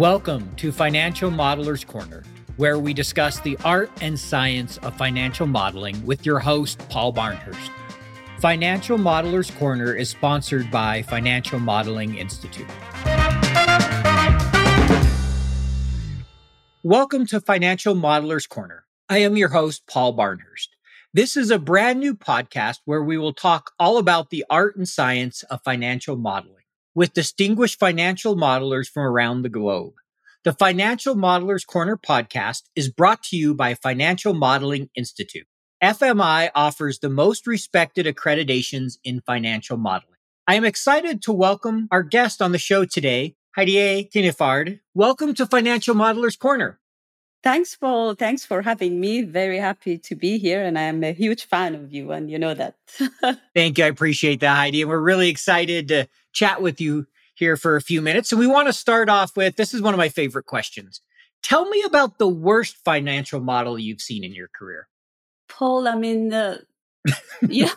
Welcome to Financial Modelers Corner, where we discuss the art and science of financial modeling with your host, Paul Barnhurst. Financial Modelers Corner is sponsored by Financial Modeling Institute. Welcome to Financial Modelers Corner. I am your host, Paul Barnhurst. This is a brand new podcast where we will talk all about the art and science of financial modeling with distinguished financial modelers from around the globe. The Financial Modelers Corner podcast is brought to you by Financial Modeling Institute. FMI offers the most respected accreditations in financial modeling. I am excited to welcome our guest on the show today, Hedieh Kianyfard. Welcome to Financial Modelers Corner. Thanks, Paul. Thanks for having me. Very happy to be here. And I'm a huge fan of you, and you know that. Thank you. I appreciate that, Hedieh. And we're really excited to chat with you here for a few minutes. And we want to start off with this is one of my favorite questions. Tell me about the worst financial model you've seen in your career. Paul, I mean, uh, yeah.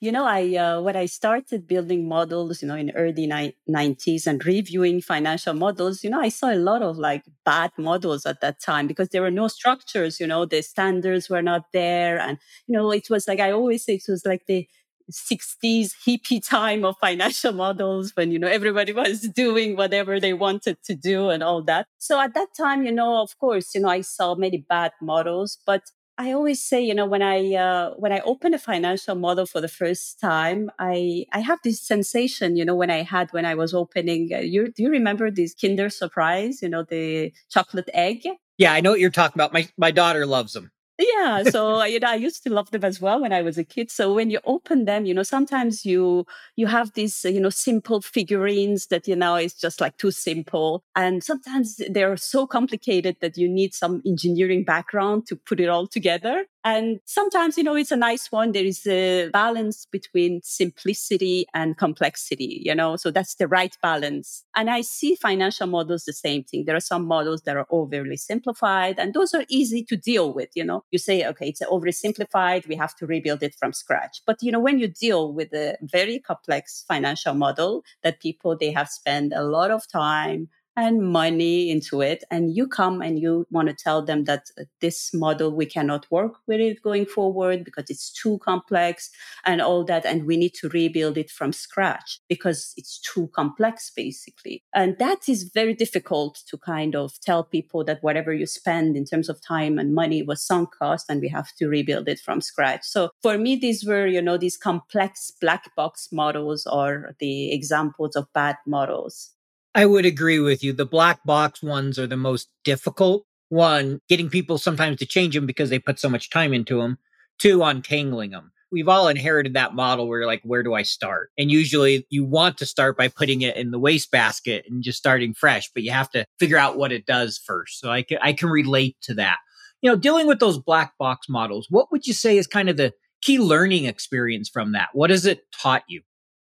You know i uh, when i started building models you know in early ni- 90s and reviewing financial models you know i saw a lot of like bad models at that time because there were no structures you know the standards were not there and you know it was like i always say it was like the 60s hippie time of financial models when you know everybody was doing whatever they wanted to do and all that. So at that time you know of course you know i saw many bad models but I always say, you know, when I uh, when I open a financial model for the first time, I I have this sensation, you know, when I had when I was opening. Uh, you do you remember this Kinder Surprise? You know, the chocolate egg. Yeah, I know what you're talking about. My my daughter loves them. Yeah, so you know, I used to love them as well when I was a kid. So when you open them, you know, sometimes you you have these you know simple figurines that you know is just like too simple, and sometimes they're so complicated that you need some engineering background to put it all together. And sometimes, you know, it's a nice one. There is a balance between simplicity and complexity, you know, so that's the right balance. And I see financial models the same thing. There are some models that are overly simplified, and those are easy to deal with. You know, you say, okay, it's overly simplified. We have to rebuild it from scratch. But, you know, when you deal with a very complex financial model that people, they have spent a lot of time, and money into it and you come and you want to tell them that uh, this model we cannot work with it going forward because it's too complex and all that and we need to rebuild it from scratch because it's too complex basically. And that is very difficult to kind of tell people that whatever you spend in terms of time and money was sunk cost and we have to rebuild it from scratch. So for me these were you know these complex black box models or the examples of bad models I would agree with you. The black box ones are the most difficult. One, getting people sometimes to change them because they put so much time into them. Two, untangling them. We've all inherited that model where you're like, where do I start? And usually you want to start by putting it in the wastebasket and just starting fresh, but you have to figure out what it does first. So I can, I can relate to that. You know, dealing with those black box models, what would you say is kind of the key learning experience from that? What has it taught you?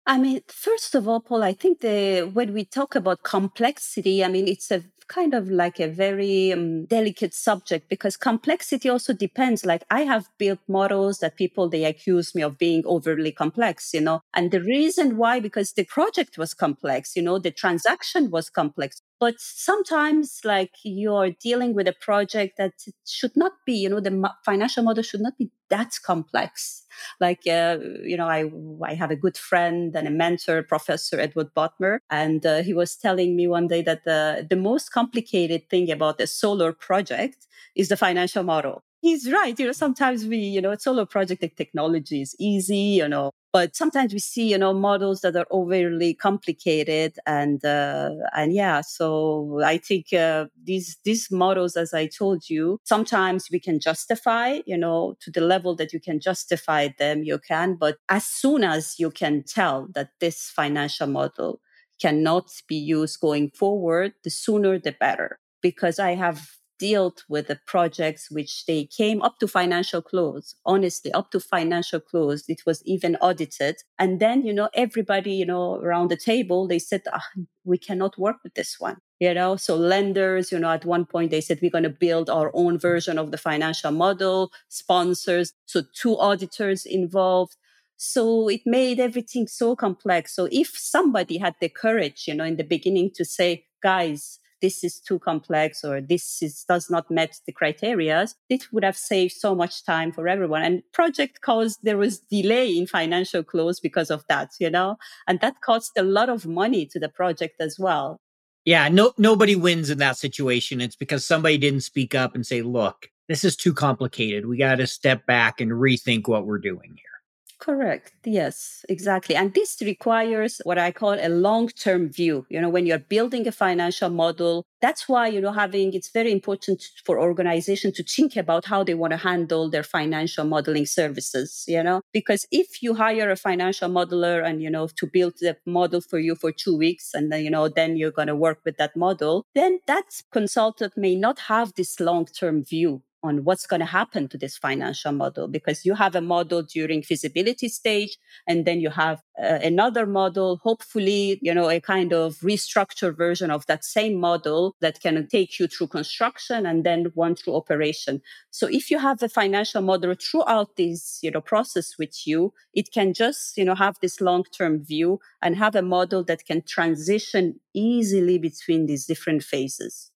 I mean, first of all, Paul, I think the when we talk about complexity, I mean, it's a kind of like a very um, delicate subject because complexity also depends. Like I have built models that people they accuse me of being overly complex, you know, and the reason why because the project was complex, you know, the transaction was complex. But sometimes, like you're dealing with a project that should not be, you know, the financial model should not be that complex. Like, uh, you know, I, I have a good friend and a mentor, Professor Edward Bodmer, and uh, he was telling me one day that the, the most complicated thing about a solar project is the financial model he's right. You know, sometimes we, you know, solar project technology is easy, you know, but sometimes we see you know models that are overly complicated and uh, and yeah so i think uh, these these models as i told you sometimes we can justify you know to the level that you can justify them you can but as soon as you can tell that this financial model cannot be used going forward the sooner the better because i have dealt with the projects which they came up to financial close. Honestly up to financial close it was even audited. And then you know everybody you know around the table they said ah, we cannot work with this one. You know so lenders you know at one point they said we're going to build our own version of the financial model sponsors so two auditors involved. So it made everything so complex. So if somebody had the courage, you know, in the beginning to say, guys, this is too complex or this is, does not met the criteria, it would have saved so much time for everyone. And project caused there was delay in financial close because of that, you know, and that cost a lot of money to the project as well. Yeah, no nobody wins in that situation. It's because somebody didn't speak up and say, "Look, this is too complicated. We got to step back and rethink what we're doing here." Correct. Yes, exactly. And this requires what I call a long term view. You know, when you're building a financial model, that's why, you know, having it's very important for organization to think about how they want to handle their financial modeling services, you know, because if you hire a financial modeler and, you know, to build the model for you for two weeks and then, you know, then you're going to work with that model, then that consultant may not have this long term view on what's going to happen to this financial model because you have a model during feasibility stage and then you have uh, another model hopefully you know a kind of restructured version of that same model that can take you through construction and then one through operation. So if you have a financial model throughout this you know process with you it can just you know have this long term view and have a model that can transition easily between these different phases.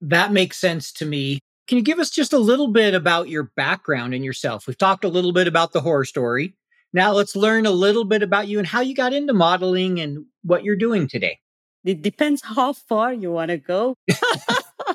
That makes sense to me can you give us just a little bit about your background and yourself? We've talked a little bit about the horror story. Now let's learn a little bit about you and how you got into modeling and what you're doing today. It depends how far you want to go.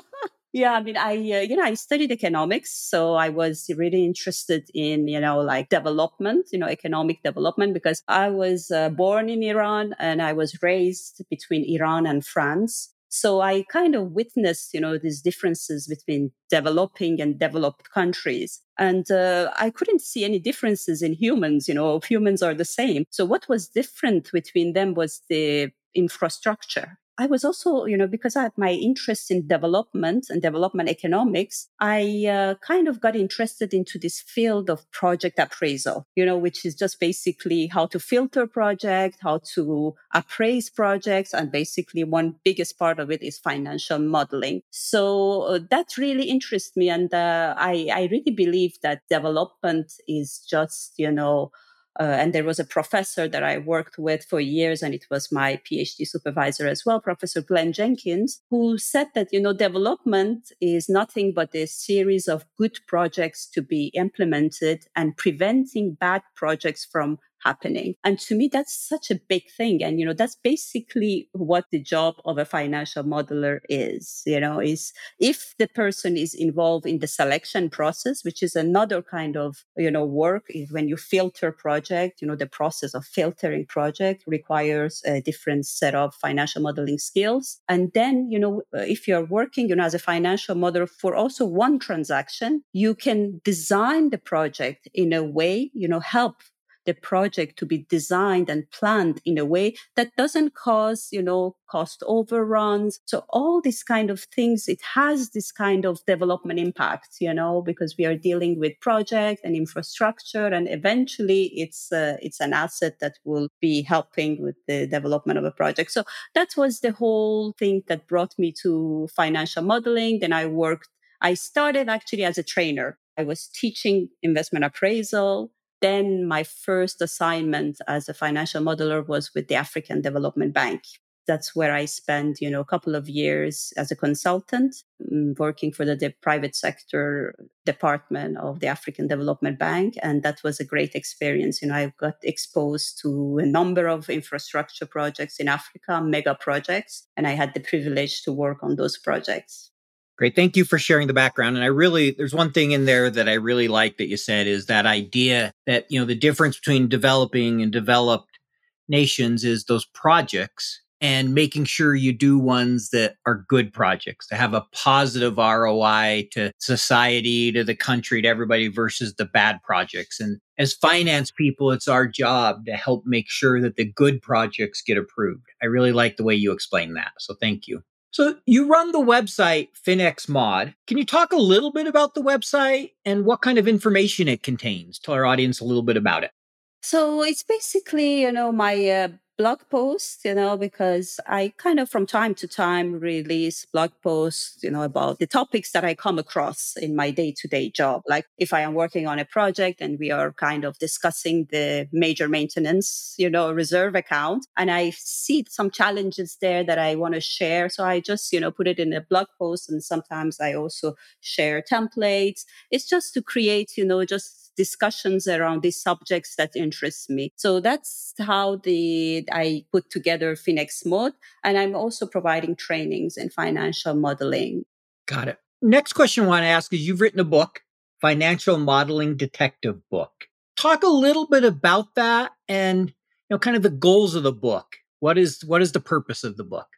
yeah, I mean, I uh, you know I studied economics, so I was really interested in you know like development, you know, economic development because I was uh, born in Iran and I was raised between Iran and France. So I kind of witnessed, you know, these differences between developing and developed countries. And uh, I couldn't see any differences in humans, you know, humans are the same. So what was different between them was the infrastructure. I was also, you know, because I had my interest in development and development economics, I uh, kind of got interested into this field of project appraisal, you know, which is just basically how to filter projects, how to appraise projects. And basically one biggest part of it is financial modeling. So uh, that really interests me. And uh, I, I really believe that development is just, you know, uh, and there was a professor that I worked with for years, and it was my PhD supervisor as well, Professor Glenn Jenkins, who said that, you know, development is nothing but a series of good projects to be implemented and preventing bad projects from happening. And to me, that's such a big thing. And, you know, that's basically what the job of a financial modeler is, you know, is if the person is involved in the selection process, which is another kind of, you know, work is when you filter project, you know, the process of filtering project requires a different set of financial modeling skills. And then, you know, if you're working, you know, as a financial modeler for also one transaction, you can design the project in a way, you know, help the project to be designed and planned in a way that doesn't cause, you know, cost overruns. So all these kind of things, it has this kind of development impact, you know, because we are dealing with project and infrastructure and eventually it's, uh, it's an asset that will be helping with the development of a project. So that was the whole thing that brought me to financial modeling. Then I worked I started actually as a trainer. I was teaching investment appraisal then my first assignment as a financial modeler was with the African Development Bank. That's where I spent, you know, a couple of years as a consultant mm, working for the, the private sector department of the African Development Bank. And that was a great experience. You know, I got exposed to a number of infrastructure projects in Africa, mega projects, and I had the privilege to work on those projects. Great. Thank you for sharing the background. And I really, there's one thing in there that I really like that you said is that idea that, you know, the difference between developing and developed nations is those projects and making sure you do ones that are good projects to have a positive ROI to society, to the country, to everybody versus the bad projects. And as finance people, it's our job to help make sure that the good projects get approved. I really like the way you explain that. So thank you. So you run the website Finexmod. Can you talk a little bit about the website and what kind of information it contains? Tell our audience a little bit about it. So it's basically, you know, my uh, blog posts, you know, because I kind of from time to time release blog posts, you know, about the topics that I come across in my day to day job. Like if I am working on a project and we are kind of discussing the major maintenance, you know, reserve account, and I see some challenges there that I want to share. So I just, you know, put it in a blog post. And sometimes I also share templates. It's just to create, you know, just discussions around these subjects that interest me. So that's how the I put together Finexmod, and I'm also providing trainings in financial modeling. Got it. Next question I want to ask is: You've written a book, Financial Modeling Detective Book. Talk a little bit about that, and you know, kind of the goals of the book. What is what is the purpose of the book?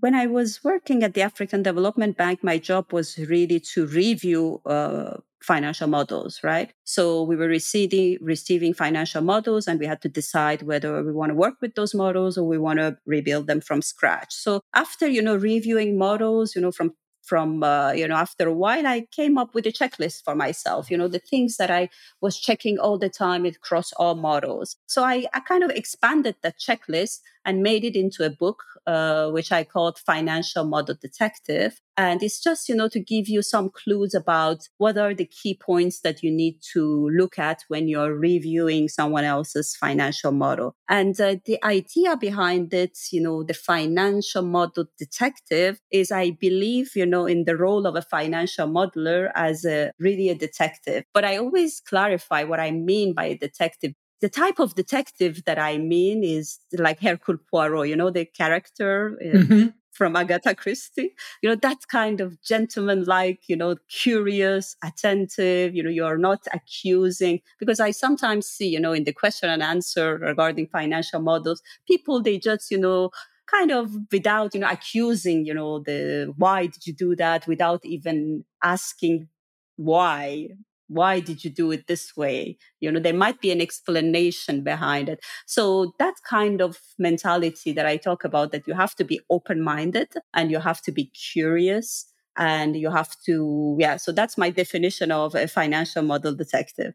When I was working at the African Development Bank, my job was really to review uh, financial models, right? So we were receiving receiving financial models, and we had to decide whether we want to work with those models or we want to rebuild them from scratch. So after you know reviewing models, you know from from uh, you know after a while i came up with a checklist for myself you know the things that i was checking all the time across all models so i, I kind of expanded that checklist and made it into a book, uh, which I called Financial Model Detective. And it's just, you know, to give you some clues about what are the key points that you need to look at when you're reviewing someone else's financial model. And uh, the idea behind it, you know, the financial model detective is I believe, you know, in the role of a financial modeler as a really a detective. But I always clarify what I mean by a detective the type of detective that I mean is like Hercule Poirot, you know, the character uh, mm-hmm. from Agatha Christie, you know, that kind of gentleman like, you know, curious, attentive, you know, you're not accusing. Because I sometimes see, you know, in the question and answer regarding financial models, people, they just, you know, kind of without, you know, accusing, you know, the why did you do that without even asking why why did you do it this way? You know there might be an explanation behind it. So that kind of mentality that i talk about that you have to be open minded and you have to be curious and you have to yeah so that's my definition of a financial model detective.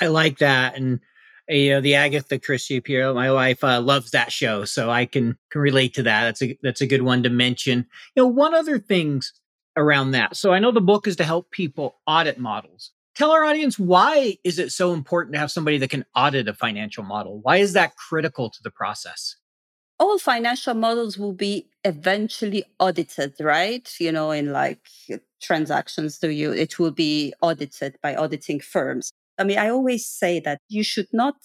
I like that and uh, you know the agatha christie appeal my wife uh, loves that show so i can can relate to that. That's a that's a good one to mention. You know one other things around that. So i know the book is to help people audit models tell our audience why is it so important to have somebody that can audit a financial model? Why is that critical to the process? All financial models will be eventually audited, right? You know, in like transactions, do you it will be audited by auditing firms. I mean, I always say that you should not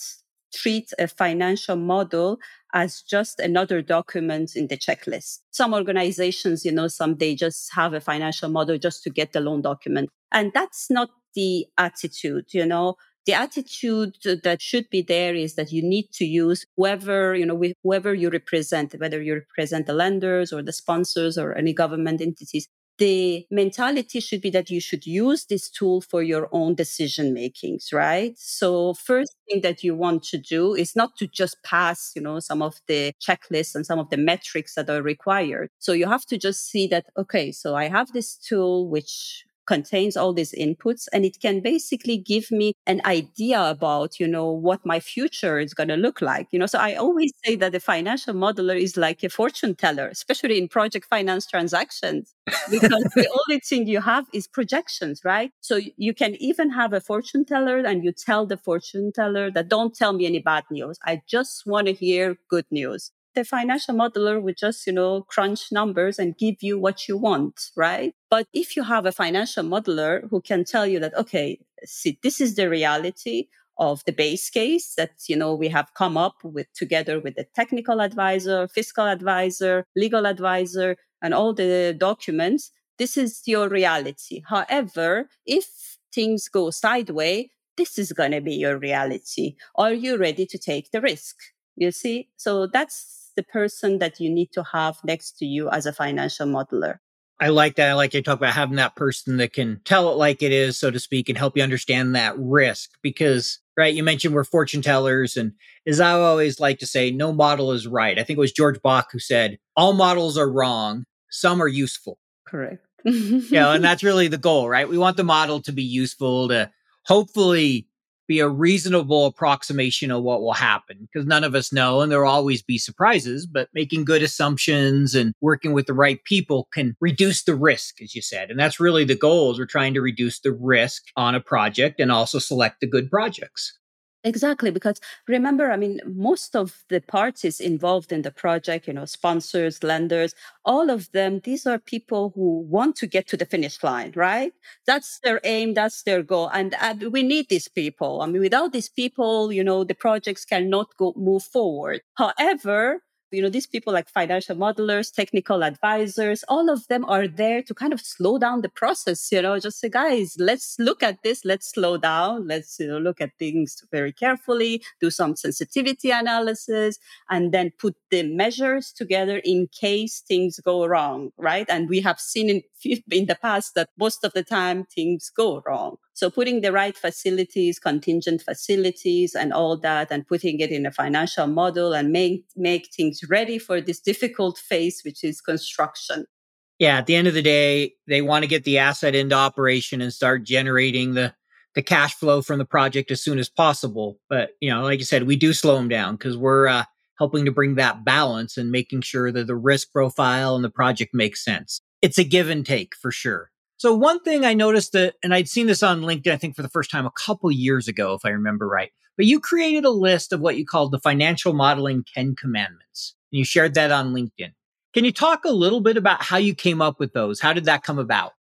treat a financial model as just another document in the checklist. Some organizations, you know, some they just have a financial model just to get the loan document. And that's not the attitude, you know, the attitude that should be there is that you need to use whoever, you know, whoever you represent, whether you represent the lenders or the sponsors or any government entities. The mentality should be that you should use this tool for your own decision makings, right? So first thing that you want to do is not to just pass, you know, some of the checklists and some of the metrics that are required. So you have to just see that, okay, so I have this tool which contains all these inputs and it can basically give me an idea about you know what my future is going to look like you know? So i always say that the financial modeler is like a fortune teller especially in project finance transactions because the only thing you have is projections right? So you can even have a fortune teller and you tell the fortune teller that don't tell me any bad news. I just want to hear good news. The financial modeler would just, you know, crunch numbers and give you what you want, right? But if you have a financial modeler who can tell you that, okay, see, this is the reality of the base case that, you know, we have come up with together with the technical advisor, fiscal advisor, legal advisor, and all the documents. This is your reality. However, if things go sideways, this is going to be your reality. Are you ready to take the risk? You see? So that's the person that you need to have next to you as a financial modeler. I like that. I like you talk about having that person that can tell it like it is, so to speak, and help you understand that risk. Because, right, you mentioned we're fortune tellers. And as I always like to say, no model is right. I think it was George Box who said, all models are wrong, some are useful. Correct. you know, and that's really the goal, right? We want the model to be useful to hopefully be a reasonable approximation of what will happen because none of us know and there'll always be surprises, but making good assumptions and working with the right people can reduce the risk, as you said. And that's really the goal is we're trying to reduce the risk on a project and also select the good projects. Exactly, because remember, I mean, most of the parties involved in the project, you know, sponsors, lenders, all of them, these are people who want to get to the finish line, right? That's their aim, that's their goal. And, we need these people. I mean, without these people, you know, the projects cannot go move forward. However, you know, these people like financial modelers, technical advisors, all of them are there to kind of slow down the process, you know, just say, guys, let's look at this, let's slow down, let's, you know, look at things very carefully, do some sensitivity analysis, and then put the measures together in case things go wrong, right? And we have seen in, in the past that most of the time things go wrong. So putting the right facilities, contingent facilities and all that and putting it in a financial model and make, make things ready for this difficult phase, which is construction. Yeah. At the end of the day, they want to get the asset into operation and start generating the, the cash flow from the project as soon as possible. But, you know, like you said, we do slow them down because we're, uh, helping to bring that balance and making sure that the risk profile and the project makes sense. It's a give and take for sure. So one thing I noticed that, and I'd seen this on LinkedIn, I think for the first time a couple years ago, if I remember right, but you created a list of what you called the financial modeling 10 commandments. And you shared that on LinkedIn. Can you talk a little bit about how you came up with those? How did that come about?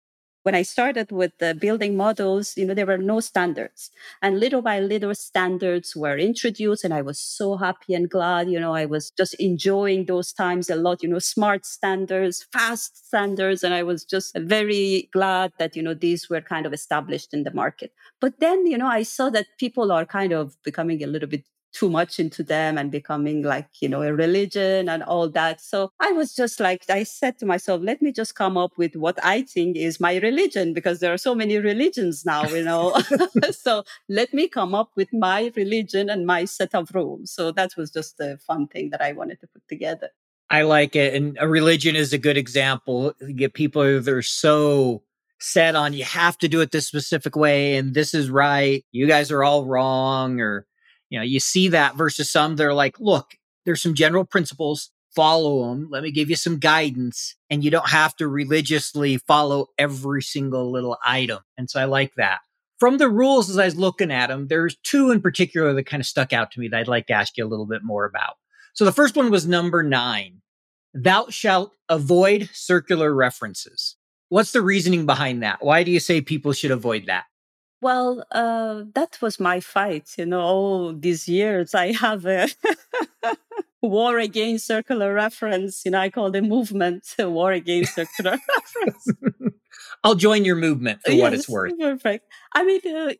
When I started with the building models, you know, there were no standards. And little by little standards were introduced. And I was so happy and glad, you know, I was just enjoying those times a lot, you know, smart standards, fast standards. And I was just very glad that, you know, these were kind of established in the market. But then, you know, I saw that people are kind of becoming a little bit too much into them and becoming like, you know, a religion and all that. So I was just like, I said to myself, let me just come up with what I think is my religion because there are so many religions now, you know. so let me come up with my religion and my set of rules. So that was just a fun thing that I wanted to put together. I like it. And a religion is a good example. You get people that are so set on you have to do it this specific way and this is right. You guys are all wrong or you know, you see that versus some they're like, look, there's some general principles, follow them. Let me give you some guidance. And you don't have to religiously follow every single little item. And so I like that. From the rules, as I was looking at them, there's two in particular that kind of stuck out to me that I'd like to ask you a little bit more about. So the first one was number nine Thou shalt avoid circular references. What's the reasoning behind that? Why do you say people should avoid that? Well, uh, that was my fight. You know, all these years I have a war against circular reference. You know, I call the movement war against circular reference. I'll join your movement for yes, what it's worth. Perfect. I mean, uh,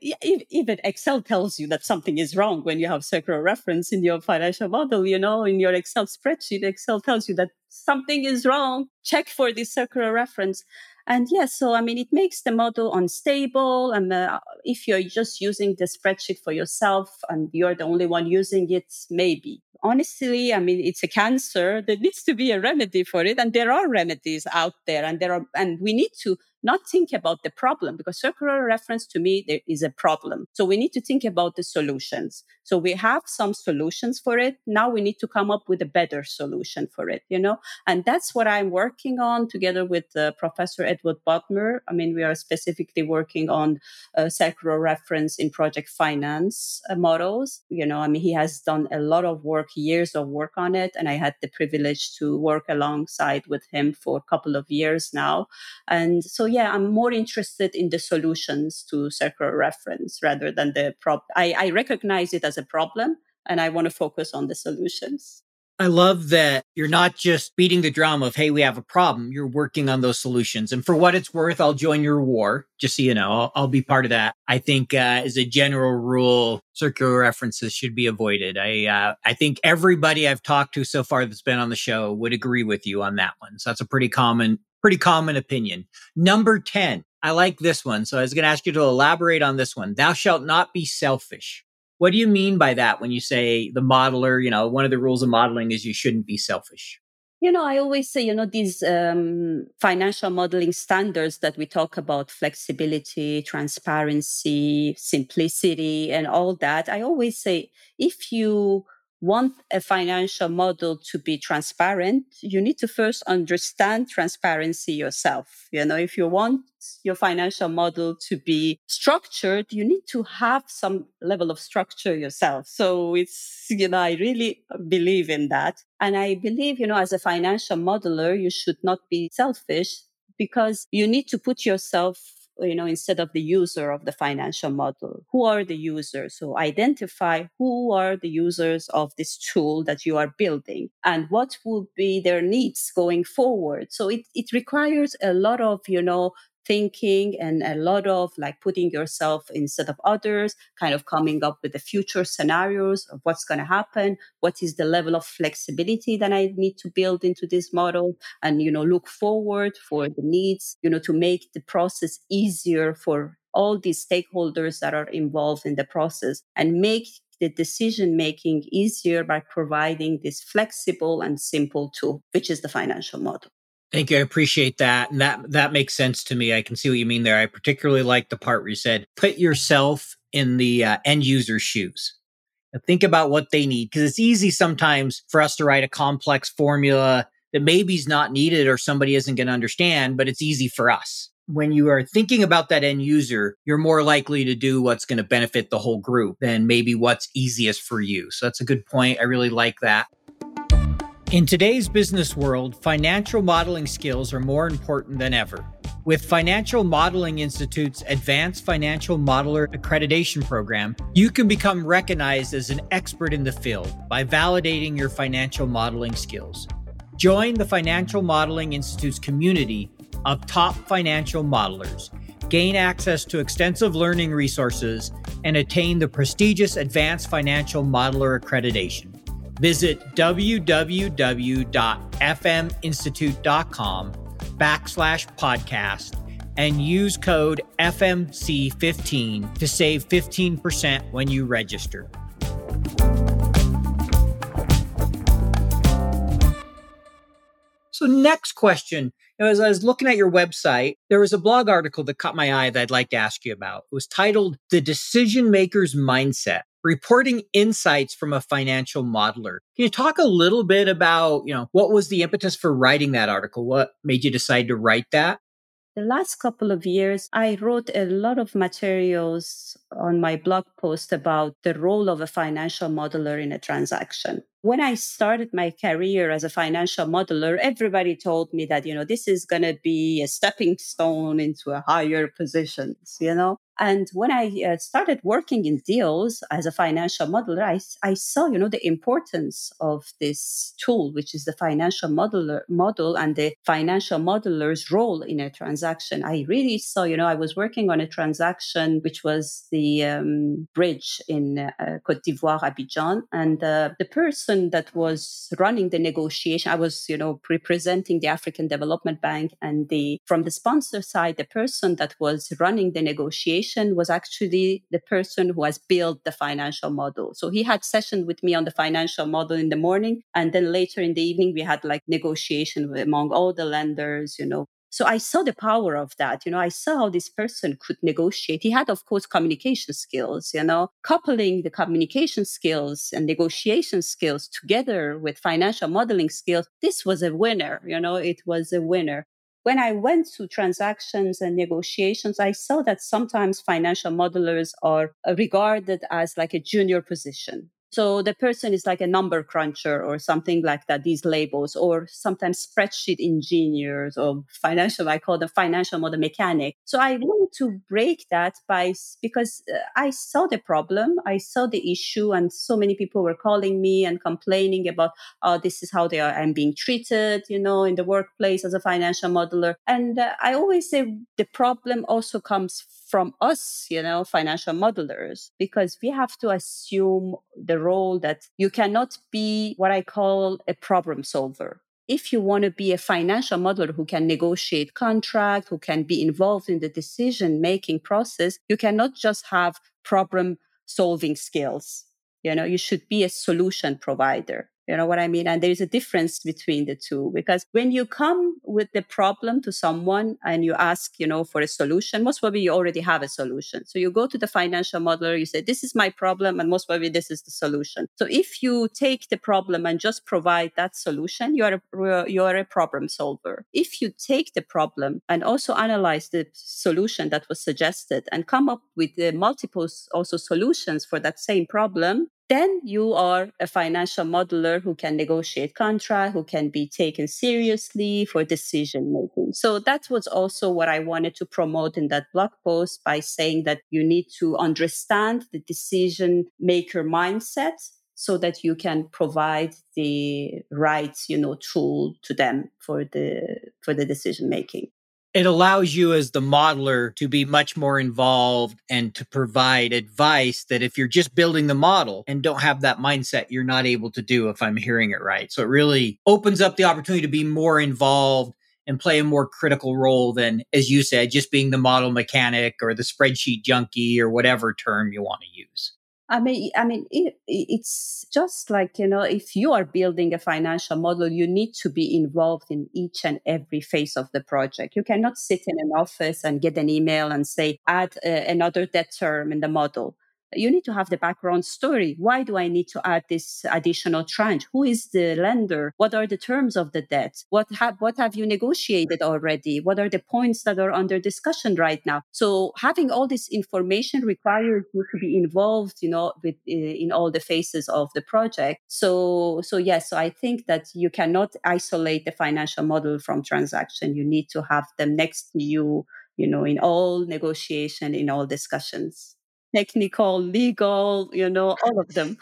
even Excel tells you that something is wrong when you have circular reference in your financial model. You know, in your Excel spreadsheet, Excel tells you that something is wrong. Check for this circular reference. And yes, so I mean, it makes the model unstable. And uh, if you're just using the spreadsheet for yourself and you're the only one using it, maybe. Honestly, I mean, it's a cancer. There needs to be a remedy for it. And there are remedies out there and there are, and we need to not think about the problem because circular reference to me there is a problem. So we need to think about the solutions. So we have some solutions for it. Now we need to come up with a better solution for it you know? And that's what i'm working on together with uh, professor edward Bodmer. i mean we are specifically working on uh, circular reference in project finance uh, models. You know i mean he has done a lot of work years of work on it and i had the privilege to work alongside with him for a couple of years now. And so yeah, I'm more interested in the solutions to circular reference rather than the problem. I recognize it as a problem and I want to focus on the solutions. I love that you're not just beating the drum of, hey, we have a problem. You're working on those solutions. And for what it's worth, I'll join your war, just so you know, I'll, I'll be part of that. I think, uh, as a general rule, circular references should be avoided. I, uh, I think everybody I've talked to so far that's been on the show would agree with you on that one. So that's a pretty common pretty common opinion. Number 10, I like this one. So I was going to ask you to elaborate on this one. Thou shalt not be selfish. What do you mean by that when you say the modeler, you know, one of the rules of modeling is you shouldn't be selfish? You know, I always say, you know, these um, financial modeling standards that we talk about flexibility, transparency, simplicity, and all that. I always say if you want a financial model to be transparent, you need to first understand transparency yourself. You know, if you want your financial model to be structured, you need to have some level of structure yourself. So it's, you know, I really believe in that. And I believe, you know, as a financial modeler, you should not be selfish because you need to put yourself you know, instead of the user of the financial model. Who are the users? So identify who are the users of this tool that you are building and what would be their needs going forward. So it, it requires a lot of, you know, thinking and a lot of like putting yourself instead of others, kind of coming up with the future scenarios of what's going to happen. What is the level of flexibility that I need to build into this model and, you know, look forward for the needs, you know, to make the process easier for all these stakeholders that are involved in the process and make the decision making easier by providing this flexible and simple tool, which is the financial model. Thank you. I appreciate that. And that that makes sense to me. I can see what you mean there. I particularly like the part where you said put yourself in the uh, end user's shoes. think about what they need because it's easy sometimes for us to write a complex formula that maybe is not needed or somebody isn't going to understand, but it's easy for us. When you are thinking about that end user, you're more likely to do what's going to benefit the whole group than maybe what's easiest for you. So that's a good point. I really like that. In today's business world, financial modeling skills are more important than ever. With Financial Modeling Institute's Advanced Financial Modeler Accreditation Program, you can become recognized as an expert in the field by validating your financial modeling skills. Join the Financial Modeling Institute's community of top financial modelers, gain access to extensive learning resources, and attain the prestigious Advanced Financial Modeler Accreditation. Visit www.fminstitute.com backslash podcast and use code FMC15 to save 15% when you register. So, next question. as I was looking at your website, there was a blog article that caught my eye that I'd like to ask you about. It was titled The Decision Maker's Mindset reporting insights from a financial modeler. Can you talk a little bit about, you know, what was the impetus for writing that article? What made you decide to write that? The last couple of years, I wrote a lot of materials on my blog post about the role of a financial modeler in a transaction. When I started my career as a financial modeler, everybody told me that, you know, this is going to be a stepping stone into a higher positions, you know? And when I uh, started working in deals as a financial modeler, I, I saw, you know, the importance of this tool, which is the financial modeler model and the financial modeler's role in a transaction. I really saw, you know, I was working on a transaction which was the um, bridge in uh, Cote d'Ivoire, Abidjan, and uh, the person that was running the negotiation, I was, you know, representing the African Development Bank, and the from the sponsor side, the person that was running the negotiation was actually the person who has built the financial model. So he had session with me on the financial model in the morning. And then later in the evening, we had like negotiation among all the lenders, you know, so I saw the power of that. You know, I saw how this person could negotiate. He had, of course, communication skills, you know, coupling the communication skills and negotiation skills together with financial modeling skills. This was a winner. You know, it was a winner when I went to transactions and negotiations, I saw that sometimes financial modelers are regarded as like a junior position. So the person is like a number cruncher or something like that, these labels, or sometimes spreadsheet engineers or financial, I call them financial model mechanic. So I wanted to break that by, because uh, I saw the problem, I saw the issue, and so many people were calling me and complaining about, oh, this is how they are, I'm being treated, you know, in the workplace as a financial modeler. And uh, I always say the problem also comes from us, you know, financial modelers, because we have to assume the role that you cannot be what I call a problem solver. If you want to be a financial modeler who can negotiate contract, who can be involved in the decision making process, you cannot just have problem solving skills. You know, you should be a solution provider. You know what I mean? And there's a difference between the two because when you come with the problem to someone and you ask, you know, for a solution, most probably you already have a solution. So you go to the financial modeler, you say, this is my problem. And most probably this is the solution. So if you take the problem and just provide that solution, you are you are a problem solver. If you take the problem and also analyze the solution that was suggested and come up with the multiple also solutions for that same problem, then you are a financial modeler who can negotiate contract, who can be taken seriously for decision making. So that was also what I wanted to promote in that blog post by saying that you need to understand the decision maker mindset so that you can provide the right you know tool to them for the for the decision making it allows you as the modeler to be much more involved and to provide advice that if you're just building the model and don't have that mindset, you're not able to do if I'm hearing it right. So it really opens up the opportunity to be more involved and play a more critical role than, as you said, just being the model mechanic or the spreadsheet junkie or whatever term you want to use. I mean, I mean, it, it's just like you know, if you are building a financial model, you need to be involved in each and every phase of the project. You cannot sit in an office and get an email and say, add uh, another debt term in the model you need to have the background story. Why do I need to add this additional tranche? Who is the lender? What are the terms of the debt? What have what have you negotiated already? What are the points that are under discussion right now? So having all this information requires you to be involved, you know, with in all the phases of the project. So so yes, so I think that you cannot isolate the financial model from transaction. You need to have them next to you, you know, in all negotiation, in all discussions technical, legal, you know, all of them.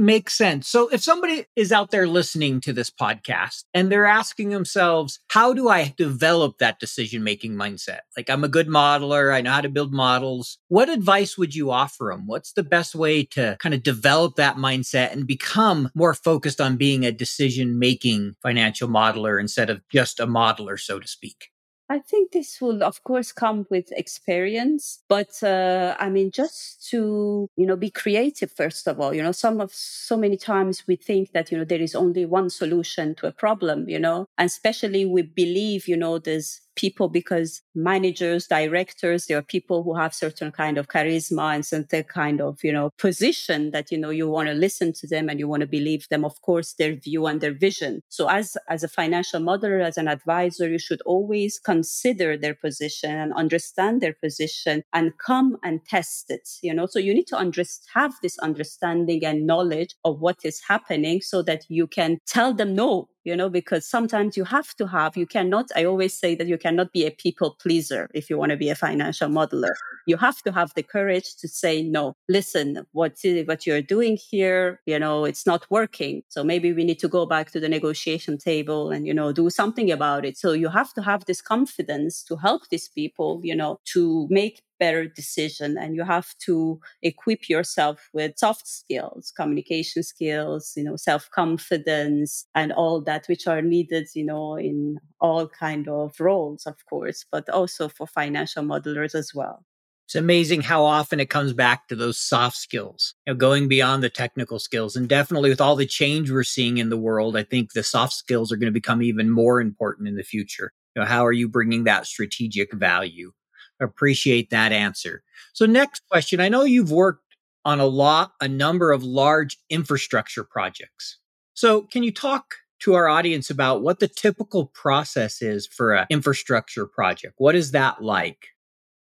Makes sense. So if somebody is out there listening to this podcast and they're asking themselves, how do I develop that decision making mindset? Like I'm a good modeler, I know how to build models. What advice would you offer them? What's the best way to kind of develop that mindset and become more focused on being a decision making financial modeler instead of just a modeler, so to speak? I think this will, of course, come with experience. But uh, I mean, just to you know, be creative first of all. You know, some of so many times we think that you know there is only one solution to a problem. You know, and especially we believe you know there's people because managers, directors, they are people who have certain kind of charisma and certain kind of, you know, position that, you know, you want to listen to them and you want to believe them, of course, their view and their vision. So as, as a financial modeler, as an advisor, you should always consider their position and understand their position and come and test it, you know, so you need to under- have this understanding and knowledge of what is happening so that you can tell them no you know, because sometimes you have to have, you cannot, I always say that you cannot be a people pleaser if you want to be a financial modeler. You have to have the courage to say, no, listen, what, what you're doing here, you know, it's not working. So maybe we need to go back to the negotiation table and, you know, do something about it. So you have to have this confidence to help these people, you know, to make better decision and you have to equip yourself with soft skills communication skills you know self confidence and all that which are needed you know in all kind of roles of course but also for financial modelers as well it's amazing how often it comes back to those soft skills, you know, going beyond the technical skills. And definitely with all the change we're seeing in the world, I think the soft skills are going to become even more important in the future. You know, how are you bringing that strategic value? Appreciate that answer. So, next question I know you've worked on a lot, a number of large infrastructure projects. So, can you talk to our audience about what the typical process is for an infrastructure project? What is that like?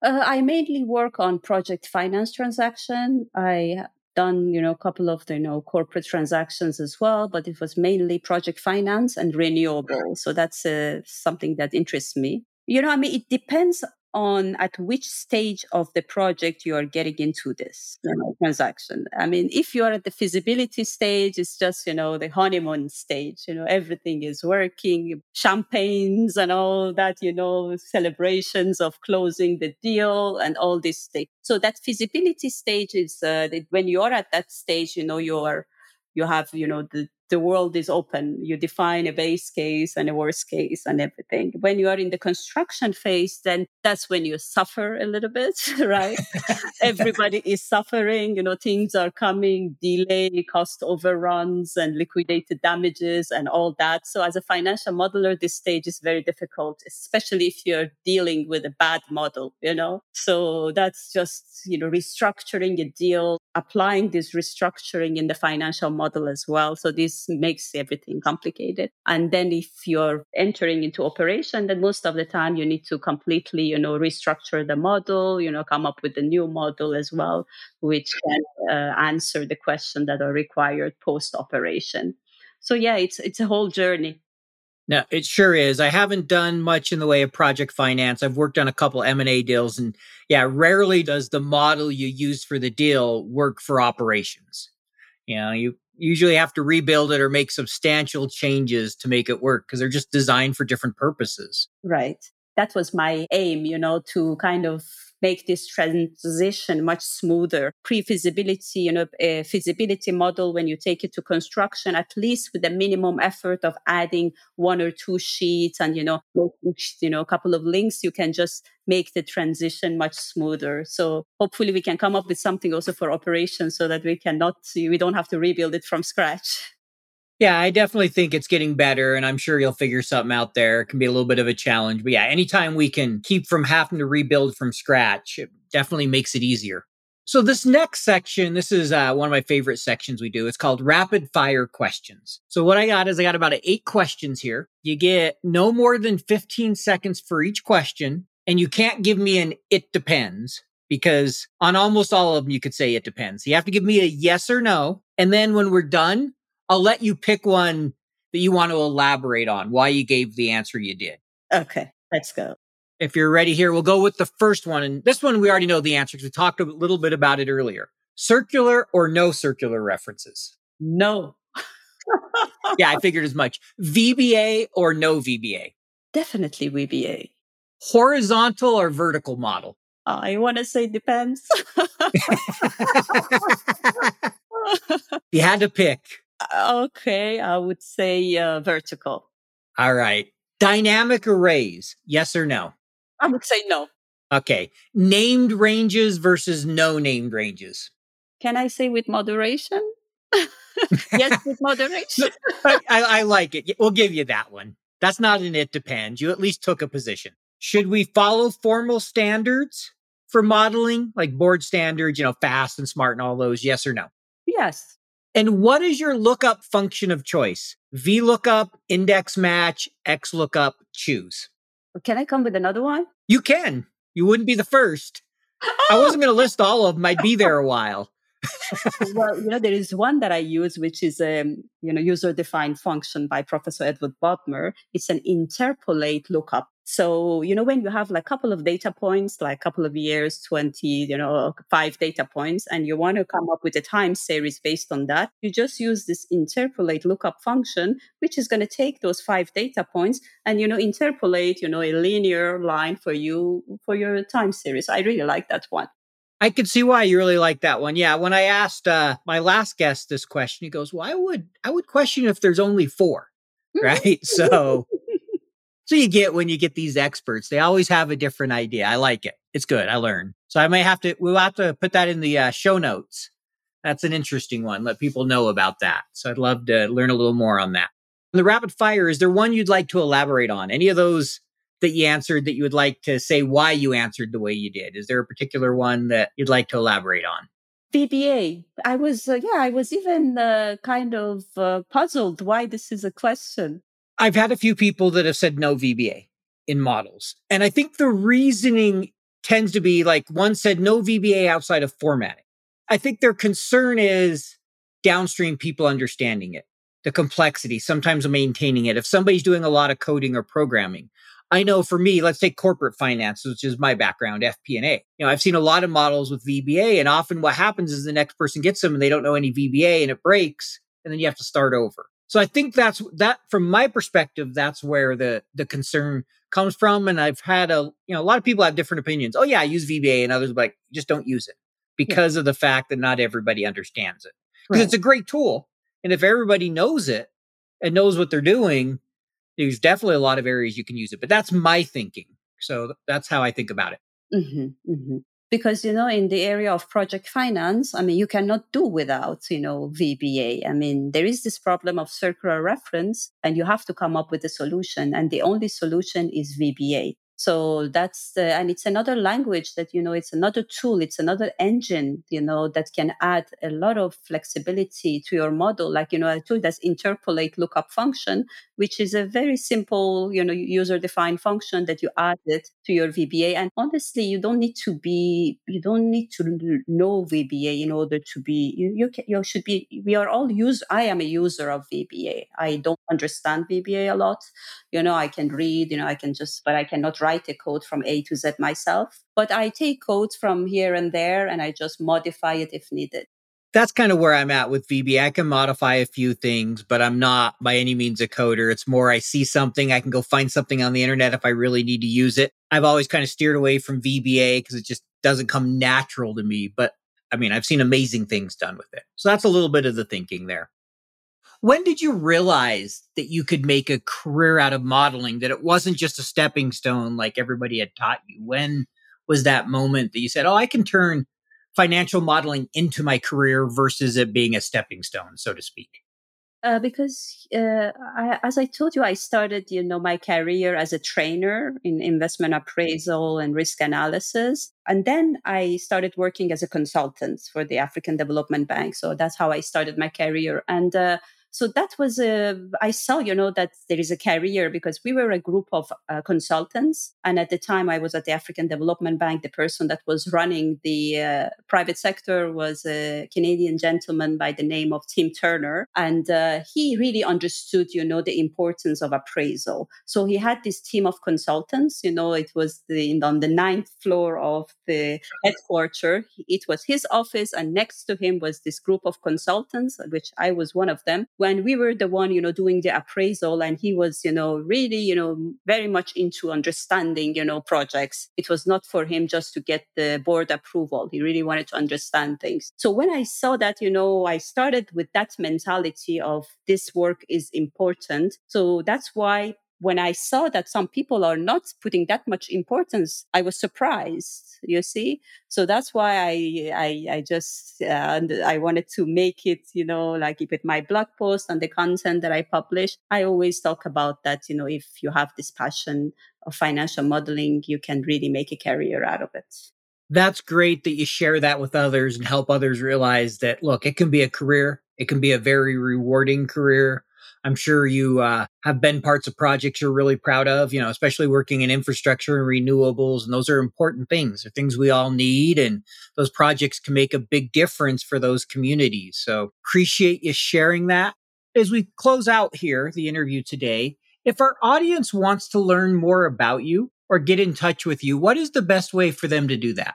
Uh, I mainly work on project finance transaction. I done you know a couple of you know corporate transactions as well but it was mainly project finance and renewable so that's uh, something that interests me you know i mean it depends on at which stage of the project you are getting into this you know, transaction. I mean, if you are at the feasibility stage, it's just, you know, the honeymoon stage, you know, everything is working, champagnes and all that, you know, celebrations of closing the deal and all this thing. So that feasibility stage is uh, when you're at that stage, you know, you're you have, you know, the, the world is open. You define a base case and a worst case and everything. When you are in the construction phase, then that's when you suffer a little bit, right? Everybody is suffering, you know, things are coming, delay, cost overruns and liquidated damages and all that. So as a financial modeler, this stage is very difficult, especially if you're dealing with a bad model, you know? So that's just, you know, restructuring a deal, applying this restructuring in the financial model as well. So this makes everything complicated. And then if you're entering into operation, then most of the time you need to completely, you know, restructure the model, you know, come up with a new model as well, which can uh, answer the question that are required post operation. So yeah, it's it's a whole journey. No, it sure is. I haven't done much in the way of project finance. I've worked on a couple M&A deals and yeah, rarely does the model you use for the deal work for operations. You know, you usually have to rebuild it or make substantial changes to make it work because they're just designed for different purposes. Right. That was my aim, you know, to kind of make this transition much smoother. Pre-feasibility, you know, a feasibility model when you take it to construction, at least with the minimum effort of adding one or two sheets and, you know, you know, a couple of links, you can just make the transition much smoother. So hopefully we can come up with something also for operations so that we cannot, we don't have to rebuild it from scratch. Yeah, I definitely think it's getting better, and I'm sure you'll figure something out there. It can be a little bit of a challenge, but yeah, anytime we can keep from having to rebuild from scratch, it definitely makes it easier. So this next section, this is uh, one of my favorite sections we do. It's called rapid fire questions. So what I got is I got about eight questions here. You get no more than 15 seconds for each question, and you can't give me an it depends because on almost all of them you could say it depends. You have to give me a yes or no, and then when we're done, I'll let you pick one that you want to elaborate on why you gave the answer you did. Okay, let's go. If you're ready here, we'll go with the first one. And this one we already know the answer because we talked a little bit about it earlier. Circular or no circular references? No. yeah, I figured as much. VBA or no VBA? Definitely VBA. Horizontal or vertical model? I want to say depends. you had to pick. Okay, I would say uh, vertical. All right. Dynamic arrays, yes or no? I would say no. Okay. Named ranges versus no named ranges. Can I say with moderation? yes, with moderation. I, I like it. We'll give you that one. That's not an it depends. You at least took a position. Should we follow formal standards for modeling, like board standards, you know, fast and smart and all those? Yes or no? Yes. And what is your lookup function of choice? VLOOKUP, index match, XLOOKUP, choose. Can I come with another one? You can. You wouldn't be the first. I wasn't going to list all of them. I'd be there a while. well, you know, there is one that I use, which is a um, you know user defined function by Professor Edward Bodmer. It's an interpolate lookup. So, you know, when you have like a couple of data points, like a couple of years, 20, you know, five data points, and you want to come up with a time series based on that, you just use this interpolate lookup function, which is going to take those five data points and, you know, interpolate, you know, a linear line for you for your time series. I really like that one. I can see why you really like that one. Yeah, when I asked uh, my last guest this question, he goes, "Well, I would, I would question if there's only four, right?" so so you get when you get these experts, they always have a different idea. I like it. It's good. I learn. So I may have to, we'll have to put that in the uh, show notes. That's an interesting one. Let people know about that. So I'd love to learn a little more on that. the rapid fire, is there one you'd like to elaborate on? Any of those that you answered that you would like to say why you answered the way you did? Is there a particular one that you'd like to elaborate on? VBA. I was, uh, yeah, I was even uh, kind of uh, puzzled why this is a question. I've had a few people that have said no VBA in models. And I think the reasoning tends to be like one said no VBA outside of formatting. I think their concern is downstream people understanding it, the complexity, sometimes maintaining it. If somebody's doing a lot of coding or programming, I know for me, let's take corporate finance, which is my background, FP&A. You know, I've seen a lot of models with VBA, and often what happens is the next person gets them and they don't know any VBA and it breaks, and then you have to start over. So I think that's that from my perspective, that's where the the concern comes from. And I've had a you know a lot of people have different opinions. Oh yeah, I use VBA, and others like just don't use it because yeah. of the fact that not everybody understands it. Because right. it's a great tool And if everybody knows it and knows what they're doing, there's definitely a lot of areas you can use it. But that's my thinking. So that's how I think about it. Mm-hmm, mm-hmm. Because, you know, in the area of project finance, I mean, you cannot do without, you know, VBA. I mean, there is this problem of circular reference and you have to come up with a solution. And the only solution is VBA. So that's the, and it's another language that, you know, it's another tool, it's another engine, you know, that can add a lot of flexibility to your model. Like, you know, a tool that's interpolate lookup function, which is a very simple, you know, user defined function that you added to your VBA. And honestly, you don't need to be, you don't need to know VBA in order to be, you, you, can, you should be, we are all use, I am a user of VBA. I don't understand VBA a lot. You know, I can read, you know, I can just, but I cannot write a code from A to Z myself. But I take codes from here and there and I just modify it if needed that's kind of where I'm at with VB. I can modify a few things, but I'm not by any means a coder. It's more I see something, I can go find something on the internet if I really need to use it. I've always kind of steered away from VBA because it just doesn't come natural to me. But I mean, I've seen amazing things done with it. So that's a little bit of the thinking there. When did you realize that you could make a career out of modeling, that it wasn't just a stepping stone like everybody had taught you? When was that moment that you said, Oh, I can turn financial modeling into my career versus it being a stepping stone, so to speak? Uh, because uh, I, as I told you, I started, you know, my career as a trainer in investment appraisal and risk analysis, and then I started working as a consultant for the African Development Bank. So that's how I started my career. And uh, so that was a i saw you know that there is a career because we were a group of uh, consultants. And at the time i was at the african development bank. The person that was running the uh, private sector was a canadian gentleman by the name of tim turner. And uh, he really understood you know the importance of appraisal. So he had this team of consultants. You know it was the, on the ninth floor of the headquarters it was his office. And next to him was this group of consultants which i was one of them when we were the one, you know, doing the appraisal and he was, you know, really, you know, very much into understanding, you know, projects. It was not for him just to get the board approval. He really wanted to understand things. So when I saw that, you know, I started with that mentality of this work is important. So that's why when I saw that some people are not putting that much importance, I was surprised. You see, so that's why I I, I just uh, I wanted to make it, you know, like with my blog post and the content that I publish, I always talk about that. You know, if you have this passion of financial modeling, you can really make a career out of it. That's great that you share that with others and help others realize that look, it can be a career. It can be a very rewarding career I'm sure you uh, have been parts of projects you're really proud of, you know, especially working in infrastructure and renewables. And those are important things. They're things we all need. And those projects can make a big difference for those communities. So appreciate you sharing that. As we close out here, the interview today, if our audience wants to learn more about you or get in touch with you, what is the best way for them to do that?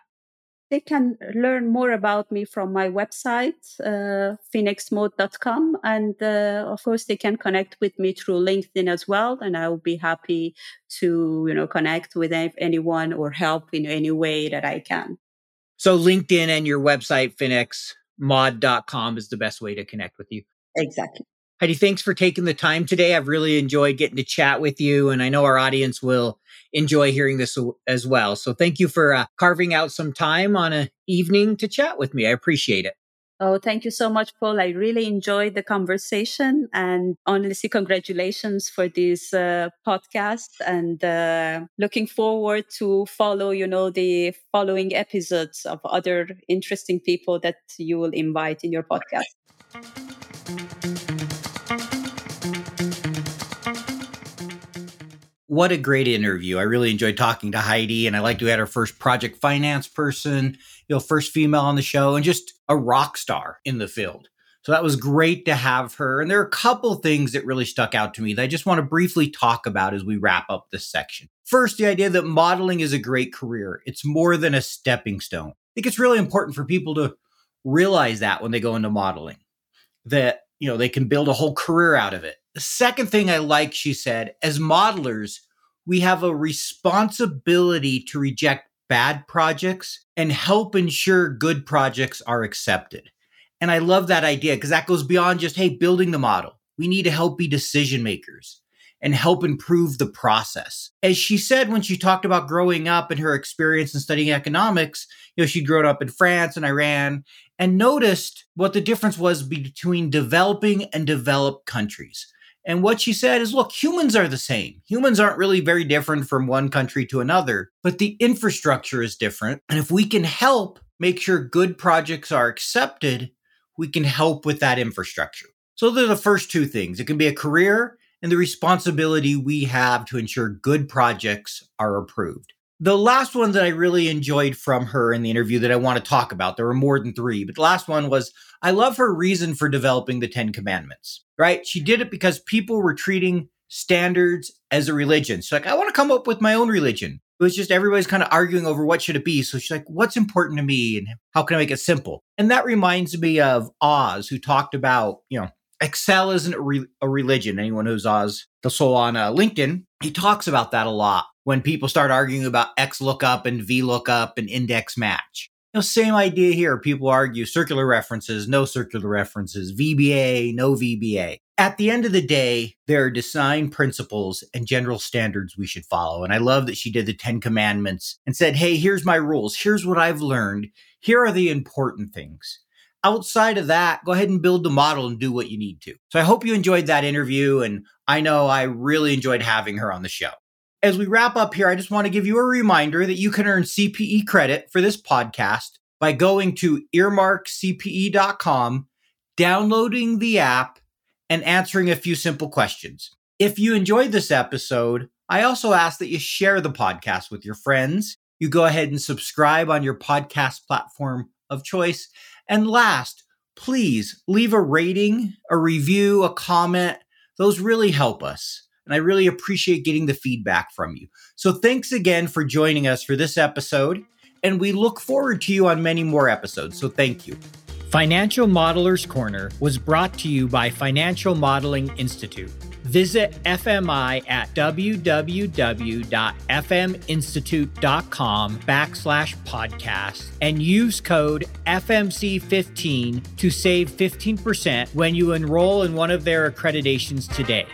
They can learn more about me from my website, uh, finexmod.com. And uh, of course, they can connect with me through LinkedIn as well. And I will be happy to, you know, connect with anyone or help in any way that I can. So LinkedIn and your website, finexmod.com is the best way to connect with you. Exactly. Hedieh, thanks for taking the time today. I've really enjoyed getting to chat with you, and I know our audience will enjoy hearing this as well. So thank you for uh, carving out some time on an evening to chat with me. I appreciate it. Oh, thank you so much, Paul. I really enjoyed the conversation and honestly, congratulations for this uh, podcast and uh, looking forward to follow, you know, the following episodes of other interesting people that you will invite in your podcast. What a great interview. I really enjoyed talking to Hedieh and I liked we had our first project finance person, you know, first female on the show and just a rock star in the field. So that was great to have her. And there are a couple things that really stuck out to me that I just want to briefly talk about as we wrap up this section. First, the idea that modeling is a great career. It's more than a stepping stone. I think it's really important for people to realize that when they go into modeling, that, you know, they can build a whole career out of it. The second thing I like, she said, as modelers, we have a responsibility to reject bad projects and help ensure good projects are accepted. And I love that idea because that goes beyond just, hey, building the model. We need to help be decision makers and help improve the process. As she said when she talked about growing up and her experience in studying economics, you know, she'd grown up in France and Iran and noticed what the difference was between developing and developed countries. And what she said is look, humans are the same. Humans aren't really very different from one country to another, but the infrastructure is different. And if we can help make sure good projects are accepted, we can help with that infrastructure. So, they're the first two things. It can be a career and the responsibility we have to ensure good projects are approved. The last one that I really enjoyed from her in the interview that I want to talk about, there were more than three, but the last one was I love her reason for developing the 10 commandments, right? She did it because people were treating standards as a religion. So like, I want to come up with my own religion. It was just everybody's kind of arguing over what should it be. So she's like, what's important to me and how can I make it simple? And that reminds me of Oz, who talked about, you know, Excel isn't a, re- a religion. Anyone who's Oz du Soleil on uh, LinkedIn, he talks about that a lot when people start arguing about X lookup and V lookup and index match. You know, same idea here. People argue circular references, no circular references, VBA, no VBA. At the end of the day, there are design principles and general standards we should follow. And I love that she did the 10 commandments and said, Hey, here's my rules. Here's what I've learned. Here are the important things outside of that, go ahead and build the model and do what you need to. So I hope you enjoyed that interview. And I know I really enjoyed having her on the show. As we wrap up here, I just want to give you a reminder that you can earn CPE credit for this podcast by going to earmarkcpe.com, downloading the app, and answering a few simple questions. If you enjoyed this episode, I also ask that you share the podcast with your friends. You go ahead and subscribe on your podcast platform of choice and last, please leave a rating, a review, a comment. Those really help us. And I really appreciate getting the feedback from you. So thanks again for joining us for this episode. And we look forward to you on many more episodes. So thank you. Financial Modelers Corner was brought to you by Financial Modeling Institute. Visit FMI at www.fminstitute.com backslash podcast and use code FMC15 to save 15% when you enroll in one of their accreditations today.